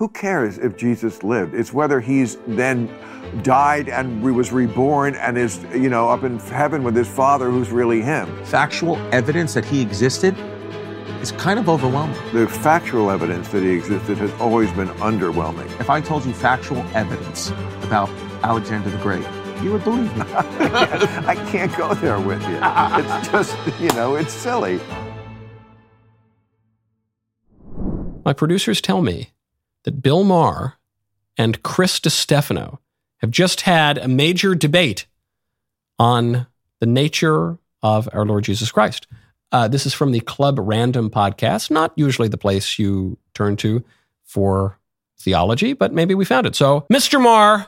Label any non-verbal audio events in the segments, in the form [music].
Who cares if Jesus lived? It's whether he's then died and was reborn and is, you know, up in heaven with his father who's really him. Factual evidence that he existed is kind of overwhelming. The factual evidence that he existed has always been underwhelming. If I told you factual evidence about Alexander the Great, you would believe me. [laughs] I can't go there with you. It's just, you know, it's silly. My producers tell me that Bill Maher and Chris Distefano have just had a major debate on the nature of our Lord Jesus Christ. Uh, this is from the Club Random podcast, not usually the place you turn to for theology, but maybe we found it. So, Mr. Maher,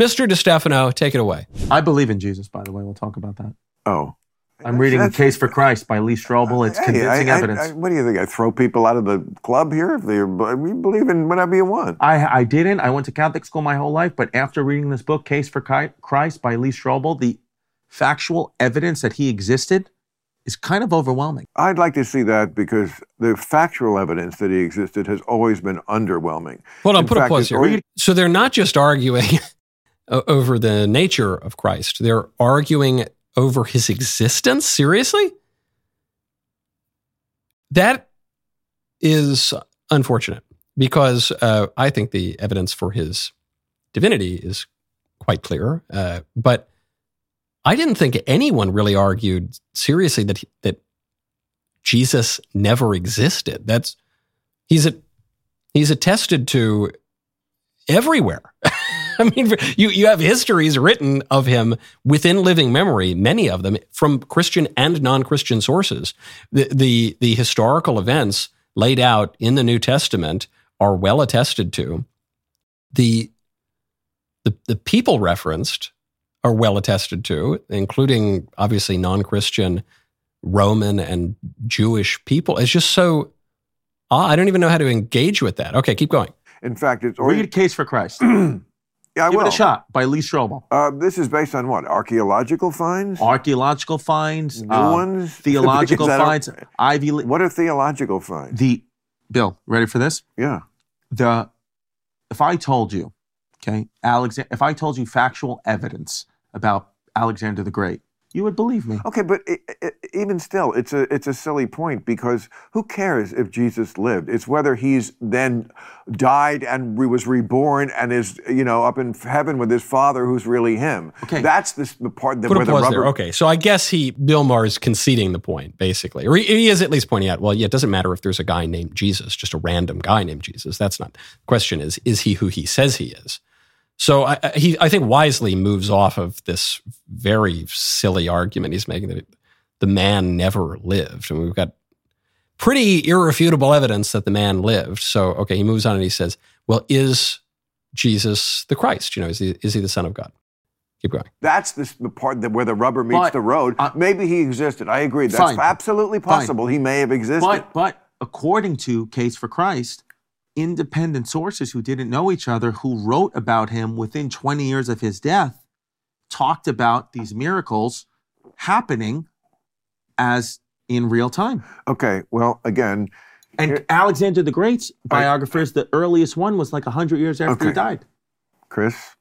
Mr. Distefano, take it away. I believe in Jesus, by the way. We'll talk about that. Oh. I'm reading The Case for Christ by Lee Strobel. It's Hey, convincing I- I- evidence. I- what do you think? I throw people out of the club here? If they we believe in whatever you want. I, I didn't. I went to Catholic school my whole life, but after reading this book, Case for Christ by Lee Strobel, the factual evidence that he existed is kind of overwhelming. I'd like to see that because the factual evidence that he existed has always been underwhelming. Hold on, In put a pause here. always- So they're not just arguing [laughs] over the nature of Christ, they're arguing over his existence? Seriously? That is unfortunate because uh, I think the evidence for his divinity is quite clear. Uh, but I didn't think anyone really argued seriously that he, that Jesus never existed. That's he's a he's attested to everywhere. [laughs] I mean, you you have histories written of him within living memory, many of them from Christian and non-Christian sources. The the, the historical events laid out in the New Testament are well attested to. The the the people referenced are well attested to, including obviously non-Christian Roman and Jewish people. It's just so. I don't even know how to engage with that. Okay, keep going. In fact, it's always, Read Case for Christ. [clears throat] yeah, I Give will. it a shot by Lee Strobel. Uh, this is based on what? Archaeological finds? Archaeological finds, New uh, ones? [laughs] theological finds, Ivy. What are theological finds? The Bill, ready for this? yeah. the if I told you, okay, Alexander, if I told you factual evidence about Alexander the Great, you would believe me. Okay, but i i even still, it's a it's a silly point because who cares if Jesus lived? It's whether he's then died and re- was reborn and is you know up in heaven with his father who's really him. Okay. that's the, the part that Put where the rubber. there. Okay, so I guess he Bill Maher is conceding the point, basically, or he, he is at least pointing out. Well, yeah, it doesn't matter if there's a guy named Jesus, just a random guy named Jesus. That's not. The question is, is he who he says he is? So I, I- he, I think, wisely moves off of this very silly argument he's making that it, the man never lived, and we've got pretty irrefutable evidence that the man lived. So okay, he moves on and he says, "Well, is Jesus the Christ? You know, is he is he the Son of God?" Keep going. That's the, the part that where the rubber meets But, the road. uh, Maybe he existed. I agree. That's Fine. absolutely Fine. possible. He may have existed. But but according to Case for Christ, independent sources who didn't know each other, who wrote about him within 20 years of his death, talked about these miracles happening as in real time. okay, well, again, And Here- Alexander the Great's biographers, the earliest one was like 100 years after he died. Chris,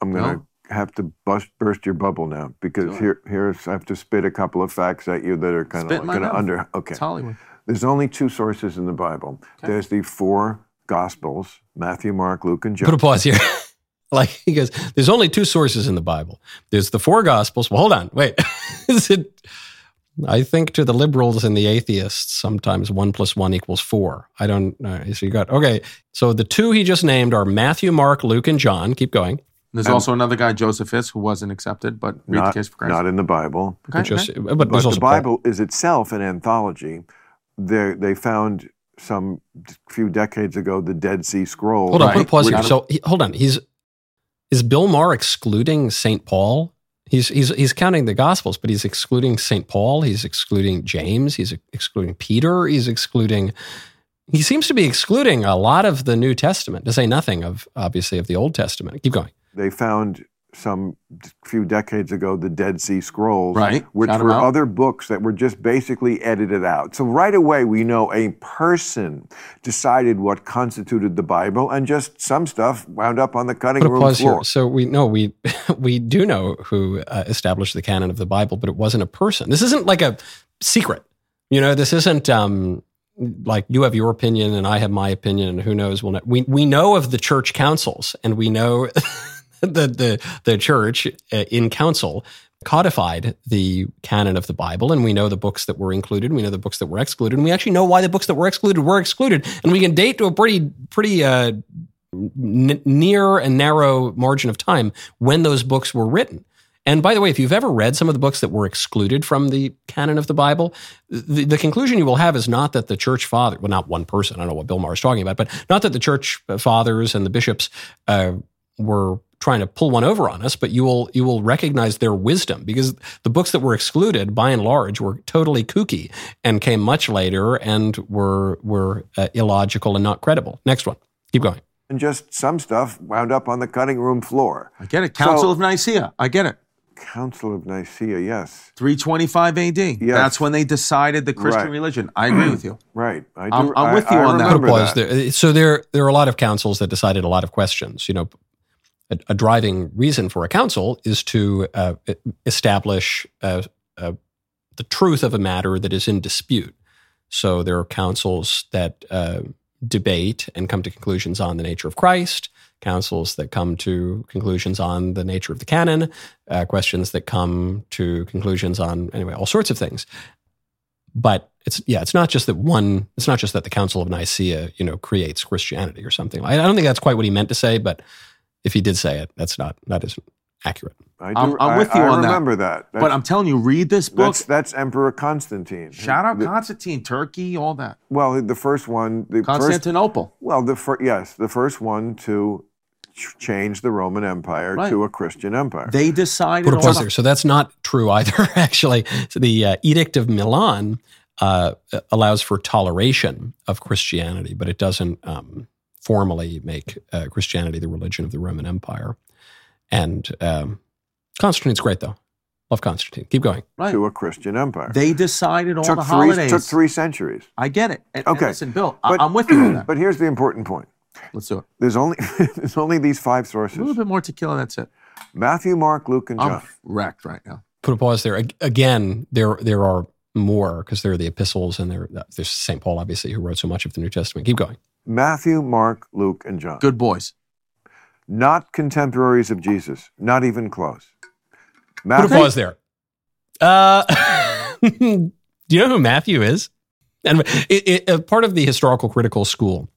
I'm going to No. have to bust, burst your bubble now because Sure. here, here's I have to spit a couple of facts at you that are kind Spit of in going to under. Okay, It's Hollywood. There's only two sources in the Bible. There's the four Gospels: Matthew, Mark, Luke, and John. Put a pause here. [laughs] like he goes, there's only two sources in the Bible. There's the four gospels. Well, hold on, wait. [laughs] Is it I think to the liberals and the atheists, sometimes one plus one equals four. I don't know. So you got okay. So the two he just named are Matthew, Mark, Luke, and John. Keep going. There's And- also another guy, Josephus, who wasn't accepted, but read not, the case for Christ. not in the Bible. okay, Which is- okay. but But there's also the Paul. Bible is itself an anthology. They they found some few decades ago the Dead Sea Scrolls. Hold on, put a pause here. So he, hold on. He's is Bill Maher excluding Saint Paul? He's he's he's counting the Gospels, but he's excluding Saint Paul. He's excluding James. He's excluding Peter. He's excluding. He seems to be excluding a lot of the New Testament, to say nothing of obviously of the Old Testament. Keep going. They found some few decades ago the Dead Sea Scrolls, Right. which 'em were other books that were just basically edited out. So right away we know a person decided what constituted the Bible, and just some stuff wound up on the cutting room floor. here. So we know we [laughs] we do know who uh, established the canon of the Bible, but it wasn't a person. This isn't like a secret. You know, this isn't um, like you have your opinion and I have my opinion, and who knows? We'll know. We we know of the church councils, and we know [laughs] the the the church uh, in council codified the canon of the Bible, and we know the books that were included. We know the books that were excluded, and we actually know why the books that were excluded were excluded, and we can date to a pretty pretty. Uh, n- near and narrow margin of time when those books were written. And by the way, if you've ever read some of the books that were excluded from the canon of the Bible, the, the conclusion you will have is not that the church father, well, not one person, I don't know what Bill Maher is talking about, but not that the church fathers and the bishops uh, were trying to pull one over on us, but you will you will recognize their wisdom because the books that were excluded, by and large, were totally kooky and came much later and were were uh, illogical and not credible. Next one, keep going. and just some stuff wound up on the cutting room floor. I get it. Council So- of Nicaea. I get it. Council of Nicaea, yes, 325 AD. Yes. That's when they decided the Christian Right. religion. I agree with you. [clears throat] right. I I'm- I'm with you I on that. remember Put a pause there. So there, there are a lot of councils that decided a lot of questions. You know, a, a driving reason for a council is to uh, establish uh, uh, the truth of a matter that is in dispute. So there are councils that uh, debate and come to conclusions on the nature of Christ. Councils that come to conclusions on the nature of the canon, uh, questions that come to conclusions on anyway all sorts of things but it's yeah, it's not just that one. It's not just that the Council of Nicaea, you know, creates Christianity or something. I, I don't think that's quite what he meant to say, but if he did say it, that's not that isn't accurate. I do, I'm- I'm with you I, on that. I remember that. But I'm telling you, read this book. that's, that's Emperor Constantine. Shout out The- Constantine, Turkey, all that. Well, the first one, the first, Constantinople. well, the fir- yes, the first one to change the Roman Empire Right. to a Christian empire. They decided Put a all pause there. So that's not true either. [laughs] Actually, so the uh, Edict of Milan uh, allows for toleration of Christianity, but it doesn't um, formally make uh, Christianity the religion of the Roman Empire. And um, Constantine's great, though. Love Constantine. Keep going. Right. to a Christian empire. They decided all took the three holidays. took three centuries. I get it. And, and Okay. listen, Bill, I- But- I'm with you on that. But here's the important point. Let's do it. There's only [laughs] there's only these five sources. A little bit more tequila. And that's it. Matthew, Mark, Luke, and John. I'm wrecked right now. put a pause there. Again, there there are more because there are the epistles and there there's St. Paul, obviously, who wrote so much of the New Testament. Keep going. Matthew, Mark, Luke, and John. Good boys. Not contemporaries of Jesus. Not even close. Put a Matthew, pause there. Uh, [laughs] do you know who Matthew is? And it, it, uh, part of the historical critical school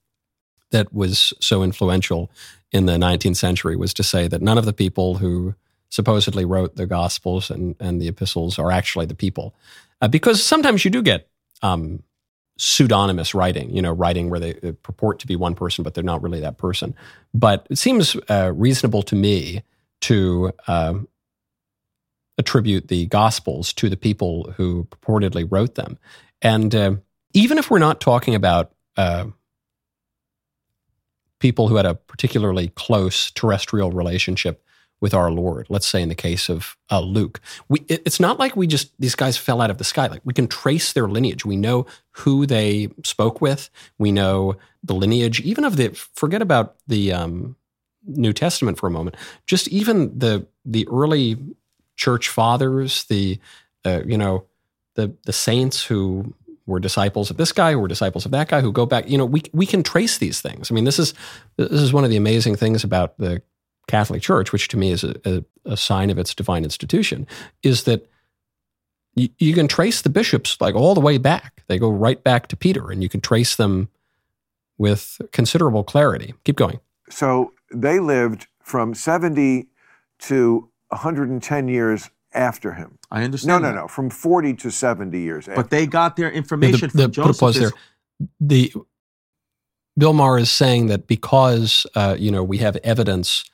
that was so influential in the 19th century was to say that none of the people who supposedly wrote the Gospels and, and the epistles are actually the people. Uh, because sometimes you do get um, pseudonymous writing, you know, writing where they uh, purport to be one person, but they're not really that person. But it seems uh, reasonable to me to um, attribute the Gospels to the people who purportedly wrote them. And uh, even if we're not talking about uh, people who had a particularly close terrestrial relationship with our Lord, let's say in the case of uh, Luke, we, it- it's not like we just, these guys fell out of the sky. Like we can trace their lineage. We know who they spoke with. We know the lineage, even of the, forget about the um, New Testament for a moment, just even the, the early church fathers, the uh, you know the the saints who were disciples of this guy, who were disciples of that guy, who go back. You know, we we can trace these things. I mean, this is this is one of the amazing things about the Catholic Church, which to me is a, a, a sign of its divine institution, is that you, you can trace the bishops like all the way back. They go right back to Peter, and you can trace them with considerable clarity. Keep going. So they lived from 70 to 110 years after him. I understand. no, that. no. From 40 to 70 years after. But they got their Yeah, information the- from the- put a pause is- there. The Bill Maher is saying that because uh, you know we have evidence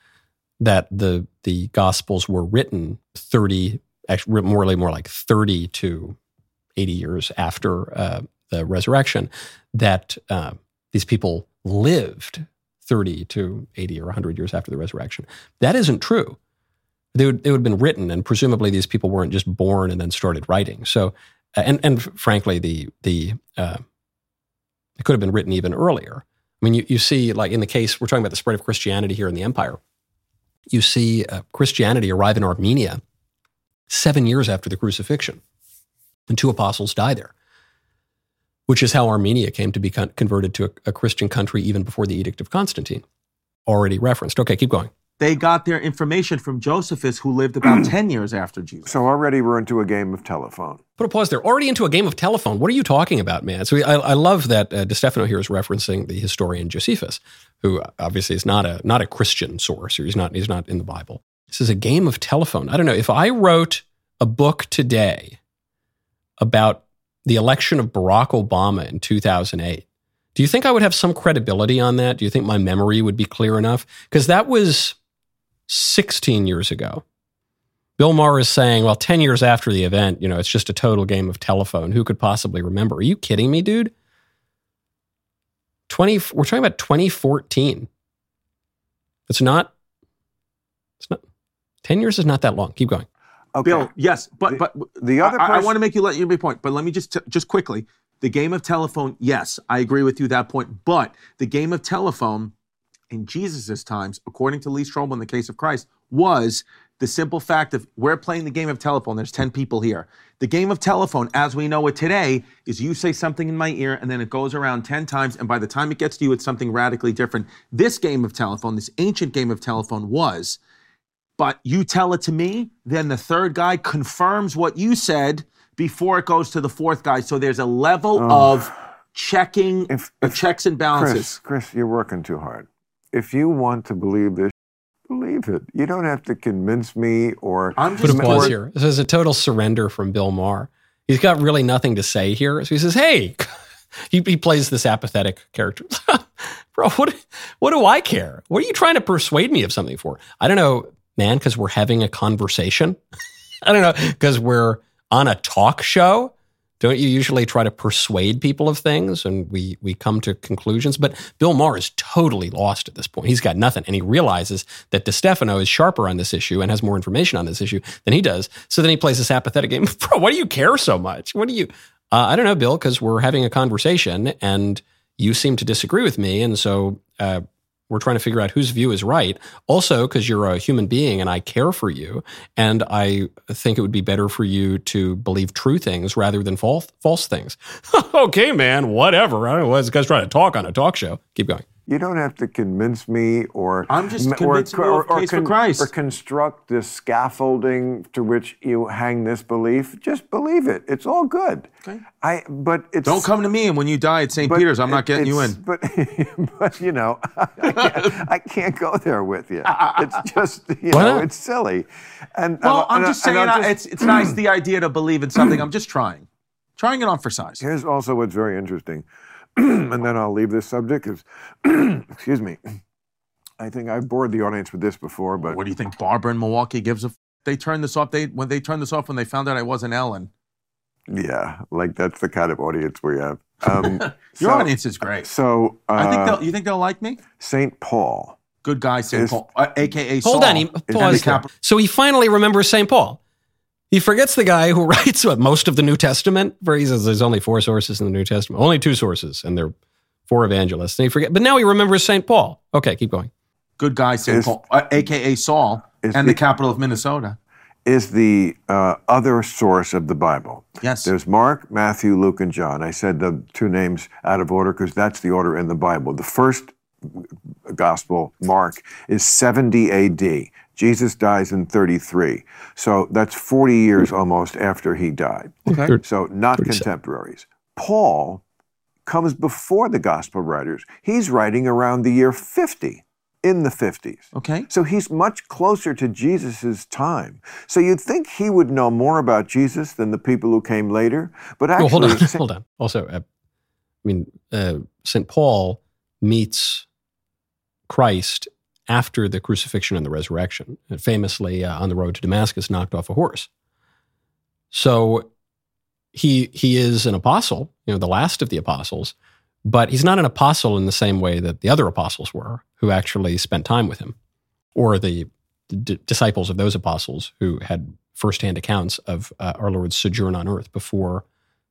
that the the Gospels were written thirty, actually more really more like thirty to eighty years after uh, the resurrection, that uh, these people lived thirty to eighty or hundred years after the resurrection. That isn't true. they would, they would have been written, and presumably these people weren't just born and then started writing. So, uh, and and frankly, the the uh, it could have been written even earlier. I mean, you, you see, like in the case we're talking about the spread of Christianity here in the empire, you see uh, Christianity arrive in Armenia seven years after the crucifixion, and two apostles die there, which is how Armenia came to be con- converted to a, a Christian country even before the Edict of Constantine, already referenced. Okay, keep going. They got their information from Josephus, who lived about [clears throat] 10 years after Jesus. So already we're into a game of telephone. Put a pause there. Already into a game of telephone. What are you talking about, man? So I, I love that uh, Stefano here is referencing the historian Josephus, who obviously is not a not a Christian source, or he's not he's not in the Bible. This is a game of telephone. I don't know if I wrote a book today about the election of Barack Obama in 2008. Do you think I would have some credibility on that? Do you think my memory would be clear enough? Because that was 16 years ago. Bill Maher is saying, well, 10 years after the event, you know, it's just a total game of telephone. Who could possibly remember? Are you kidding me, dude? 20 we're talking about 2014. It's not it's not 10 years is not that long. Keep going. Okay. Bill, yes, but The- but the other I, I want to make you let you make a point, but let me just t- just quickly. The game of telephone, yes, I agree with you that point. But the game of telephone in Jesus' times, according to Lee Strobel in the case of Christ, was the simple fact of we're playing the game of telephone. There's 10 people here. The game of telephone, as we know it today, is you say something in my ear and then it goes around 10 times. And by the time it gets to you, it's something radically different. This game of telephone, this ancient game of telephone was but you tell it to me, then the third guy confirms what you said before it goes to the fourth guy. So there's a level oh. of checking, If- if- checks and balances. Chris, balances. Chris, you're working too hard. If you want to believe this, believe it. You don't have to convince me or. I'm Put a just pause here. This is a total surrender from Bill Maher. He's got really nothing to say here. So he says, hey, [laughs] he, he plays this apathetic character. [laughs] Bro, what, what do I care? What are you trying to persuade me of something for? I don't know, man, because we're having a conversation. [laughs] I don't know, because we're on a talk show. Don't you usually try to persuade people of things and we, we come to conclusions? But Bill Maher is totally lost at this point. He's got nothing. And he realizes that Distefano is sharper on this issue and has more information on this issue than he does. So then he plays this apathetic game. [laughs] Bro, why do you care so much? What do you? Uh, I don't know, Bill, because we're having a conversation and you seem to disagree with me. And so uh, we're trying to figure out whose view is right. Also, because you're a human being and I care for you, and I think it would be better for you to believe true things rather than false false things. [laughs] okay, man, whatever. I don't know what this guy's trying to talk on a talk show. Keep going. You don't have to convince me or I'm just m- convincing you of case for Christ. or construct this scaffolding to which you hang this belief. Just believe it. It's all good. Okay. I but it's Don't come to me, and when you die at St. Peter's, I'm not getting you in. [laughs] But but you know, [laughs] I can't, I can't go there with you. It's [laughs] just you Why know, it's silly. And Well, I'm and just saying, I'll I- it's it's nice [clears throat] the idea to believe in something. I'm just trying, trying it on for size. Here's also what's very interesting, [clears throat] and then I'll leave this subject. Is [clears throat] excuse me. I think I've bored the audience with this before, but What do you think Barbara in Milwaukee gives a? F- they turned this off. They when they turned this off when they found out I wasn't Ellen. yeah, like that's the kind of audience we have. Um, [laughs] Your so, audience is great. So I think uh, they'll. You think they'll like me? Saint Paul. Good guy, St. Is- Paul, uh, aka Saul. Hold on. He, Is pause the there. cap- So he finally remembers St. Paul. He forgets the guy who [laughs] writes what, most of the New Testament, where he says there's only four sources in the New Testament, only two sources, and they're four evangelists. And he forget, but now he remembers St. Paul. Okay, keep going. Good guy, St. Is- Paul, uh, aka Saul, is and the the- capital of Minnesota. Is the uh, other source of the Bible. Yes. There's Mark, Matthew, Luke, and John. I said the two names out of order because that's the order in the Bible. The first gospel, Mark, is 70 AD. Jesus dies in 33. So that's 40 years almost after he died. Okay. So not 37. contemporaries. Paul comes before the gospel writers. He's writing around the year 50, in the 50s. Okay. So he's much closer to Jesus' time. So you'd think he would know more about Jesus than the people who came later. But Well, actually, hold on, Sa- hold on. Also, uh, I mean, uh, St. Paul meets Christ after the crucifixion and the resurrection, and famously uh, on the road to Damascus, knocked off a horse. So he he is an apostle, you know, the last of the apostles, but he's not an apostle in the same way that the other apostles were, who actually spent time with him, or the d- disciples of those apostles who had firsthand accounts of uh, our Lord's sojourn on earth before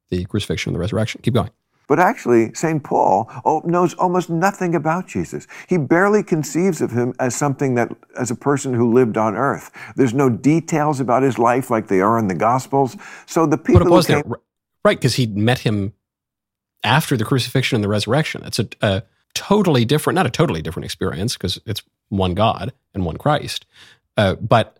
the crucifixion and the resurrection. Keep going. But actually, St. Paul knows almost nothing about Jesus. He barely conceives of him as something that, as a person who lived on earth. There's no details about his life like they are in the Gospels. So the people but it was came, there, right? Because he met him after the crucifixion and the resurrection. It's a, a totally different, not a totally different experience because it's one God and one Christ, uh, but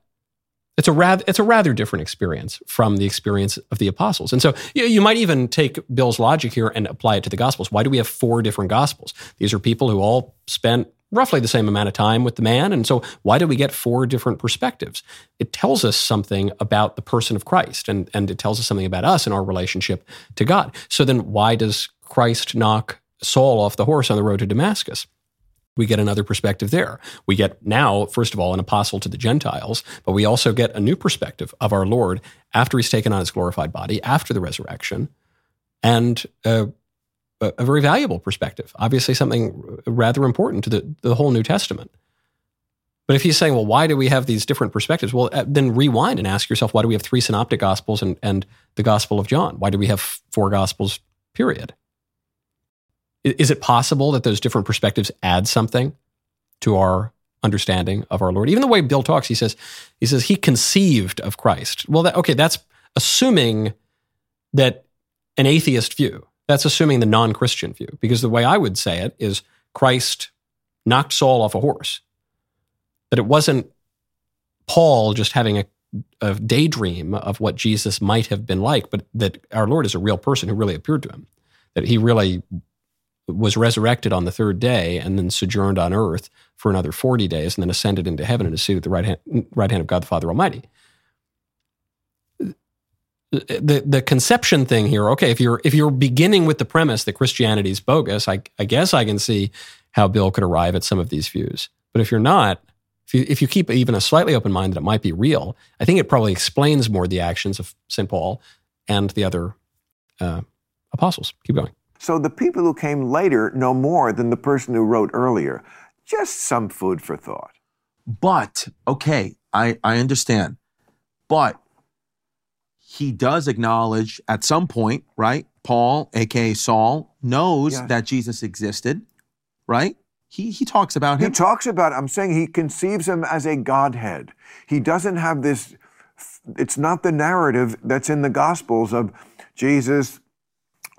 it's a rather it's a rather different experience from the experience of the apostles. And so you, you, might even take Bill's logic here and apply it to the gospels. Why do we have four different gospels? These are people who all spent roughly the same amount of time with the man. And so why do we get four different perspectives? It tells us something about the person of Christ and, and it tells us something about us and our relationship to God. So then why does Christ knock Saul off the horse on the road to Damascus? We get another perspective there. We get now, first of all, an apostle to the Gentiles, but we also get a new perspective of our Lord after he's taken on his glorified body, after the resurrection, and a, a very valuable perspective. Obviously, something rather important to the, the whole New Testament. But if he's saying, well, why do we have these different perspectives? Well, uh, then rewind and ask yourself, why do we have three synoptic gospels and, and the Gospel of John? Why do we have four gospels, period? Is it possible that those different perspectives add something to our understanding of our Lord? Even the way Bill talks, he says, he says he conceived of Christ. Well, that, okay, that's assuming that an atheist view. That's assuming the non-Christian view, because the way I would say it is Christ knocked Saul off a horse. That it wasn't Paul just having a, a daydream of what Jesus might have been like, but that our Lord is a real person who really appeared to him. That he really was resurrected on the third day and then sojourned on earth for another 40 days and then ascended into heaven and is seated at the right hand, right hand of God the Father Almighty. The, the conception thing here, okay, if you're if you're beginning with the premise that Christianity is bogus, I, I guess I can see how Bill could arrive at some of these views. But if you're not, if you, if you keep even a slightly open mind that it might be real, I think it probably explains more the actions of St. Paul and the other uh, apostles. Keep going. So the people who came later know more than the person who wrote earlier. Just some food for thought. But, okay, I, I understand. But he does acknowledge at some point, right? Paul, aka Saul, knows yes. that Jesus existed, right? He, he talks about him. He talks about, I'm saying he conceives him as a Godhead. He doesn't have this, it's not the narrative that's in the Gospels of Jesus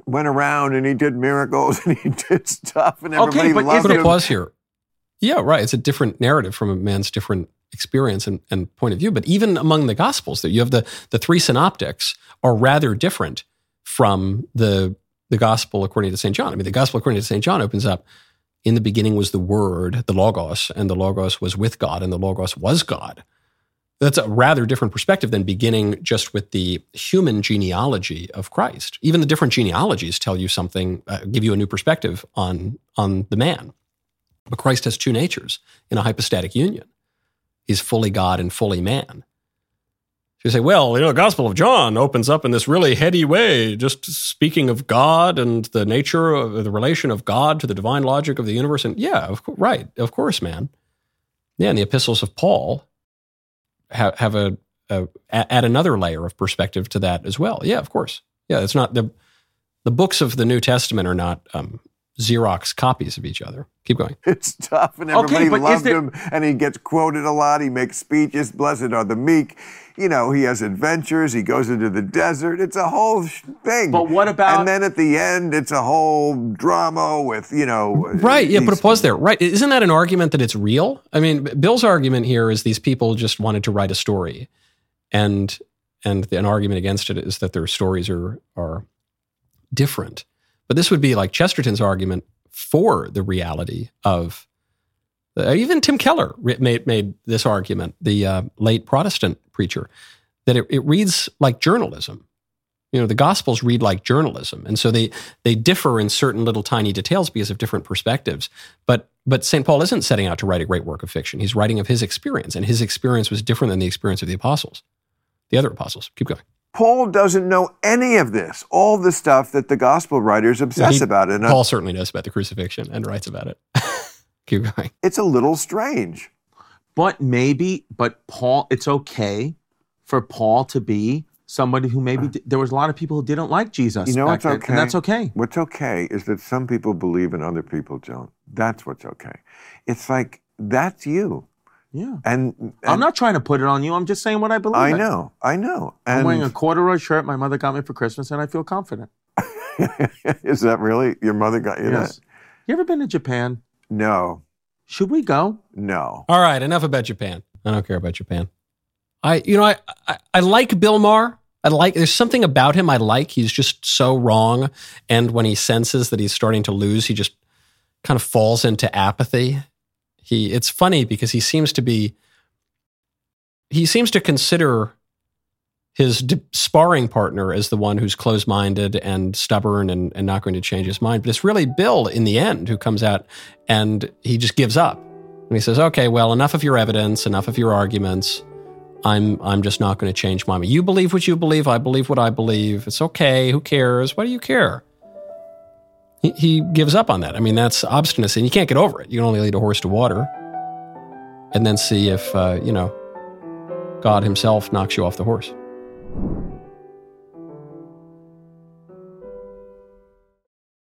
went around and he did miracles [laughs] and he did stuff and everybody okay, but loved him. Put a pause here. Yeah, right. It's a different narrative from a man's different experience and, and point of view. But even among the Gospels, that you have the the three synoptics are rather different from the the Gospel according to Saint John. I mean, the Gospel according to Saint John opens up. In the beginning was the Word, the Logos, and the Logos was with God, and the Logos was God that's a rather different perspective than beginning just with the human genealogy of Christ. Even the different genealogies tell you something, uh, give you a new perspective on, on the man. But Christ has two natures in a hypostatic union. He's fully God and fully man. You say, well, you know, the Gospel of John opens up in this really heady way, just speaking of God and the nature of the relation of God to the divine logic of the universe. And yeah, of right, of course, man. Yeah, and the epistles of Paul have, have a, a, add another layer of perspective to that as well. Yeah, of course. Yeah, it's not the the books of the New Testament are not um, Xerox copies of each other. Keep going. [laughs] It's tough, and everybody okay, loved there... him, and he gets quoted a lot. He makes speeches. Blessed are the meek. You know, he has adventures. He goes into the desert. It's a whole thing. But what about? And then at the end, it's a whole drama with you know. Right. Yeah. Put a pause there. Right. Isn't that an argument that it's real? I mean, Bill's argument here is these people just wanted to write a story, and and an argument against it is that their stories are are different. But this would be like Chesterton's argument for the reality of uh, even Tim Keller made, made this argument, the uh, late Protestant preacher, that it, it reads like journalism. You know, the Gospels read like journalism, and so they they differ in certain little tiny details because of different perspectives. But but St. Paul isn't setting out to write a great work of fiction. He's writing of his experience, and his experience was different than the experience of the apostles, the other apostles. Keep going. Paul doesn't know any of this, all the stuff that the gospel writers obsess he, about. And Paul certainly knows about the crucifixion and writes about it. [laughs] Keep going. It's a little strange. But maybe, but Paul, it's okay for Paul to be somebody who maybe di- there was a lot of people who didn't like Jesus. You know back what's then, okay? and that's okay. What's okay is that some people believe and other people don't. That's what's okay. It's like that's you. Yeah. And, and I'm not trying to put it on you. I'm just saying what I believe. I in. know. I know. I'm wearing a corduroy shirt my mother got me for Christmas, and I feel confident. [laughs] is that really your mother got you Yes. You ever been to Japan? No. Should we go? No. All right, enough about Japan. I don't care about Japan. I, you know, I, I, I like Bill Maher. I like. There's something about him I like. He's just so wrong, and when he senses that he's starting to lose, he just kind of falls into apathy. He. It's funny because he seems to be. He seems to consider his d- sparring partner as the one who's closed-minded and stubborn and, and not going to change his mind. But it's really Bill in the end who comes out and he just gives up. And he says, "Okay, well, enough of your evidence, enough of your arguments. I'm I'm just not going to change my mind. You believe what you believe. I believe what I believe. It's okay. Who cares? Why do you care?" He, he gives up on that. I mean, that's obstinacy, and you can't get over it. You can only lead a horse to water, and then see if uh, you know God Himself knocks you off the horse.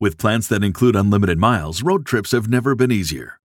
With plans that include unlimited miles, road trips have never been easier.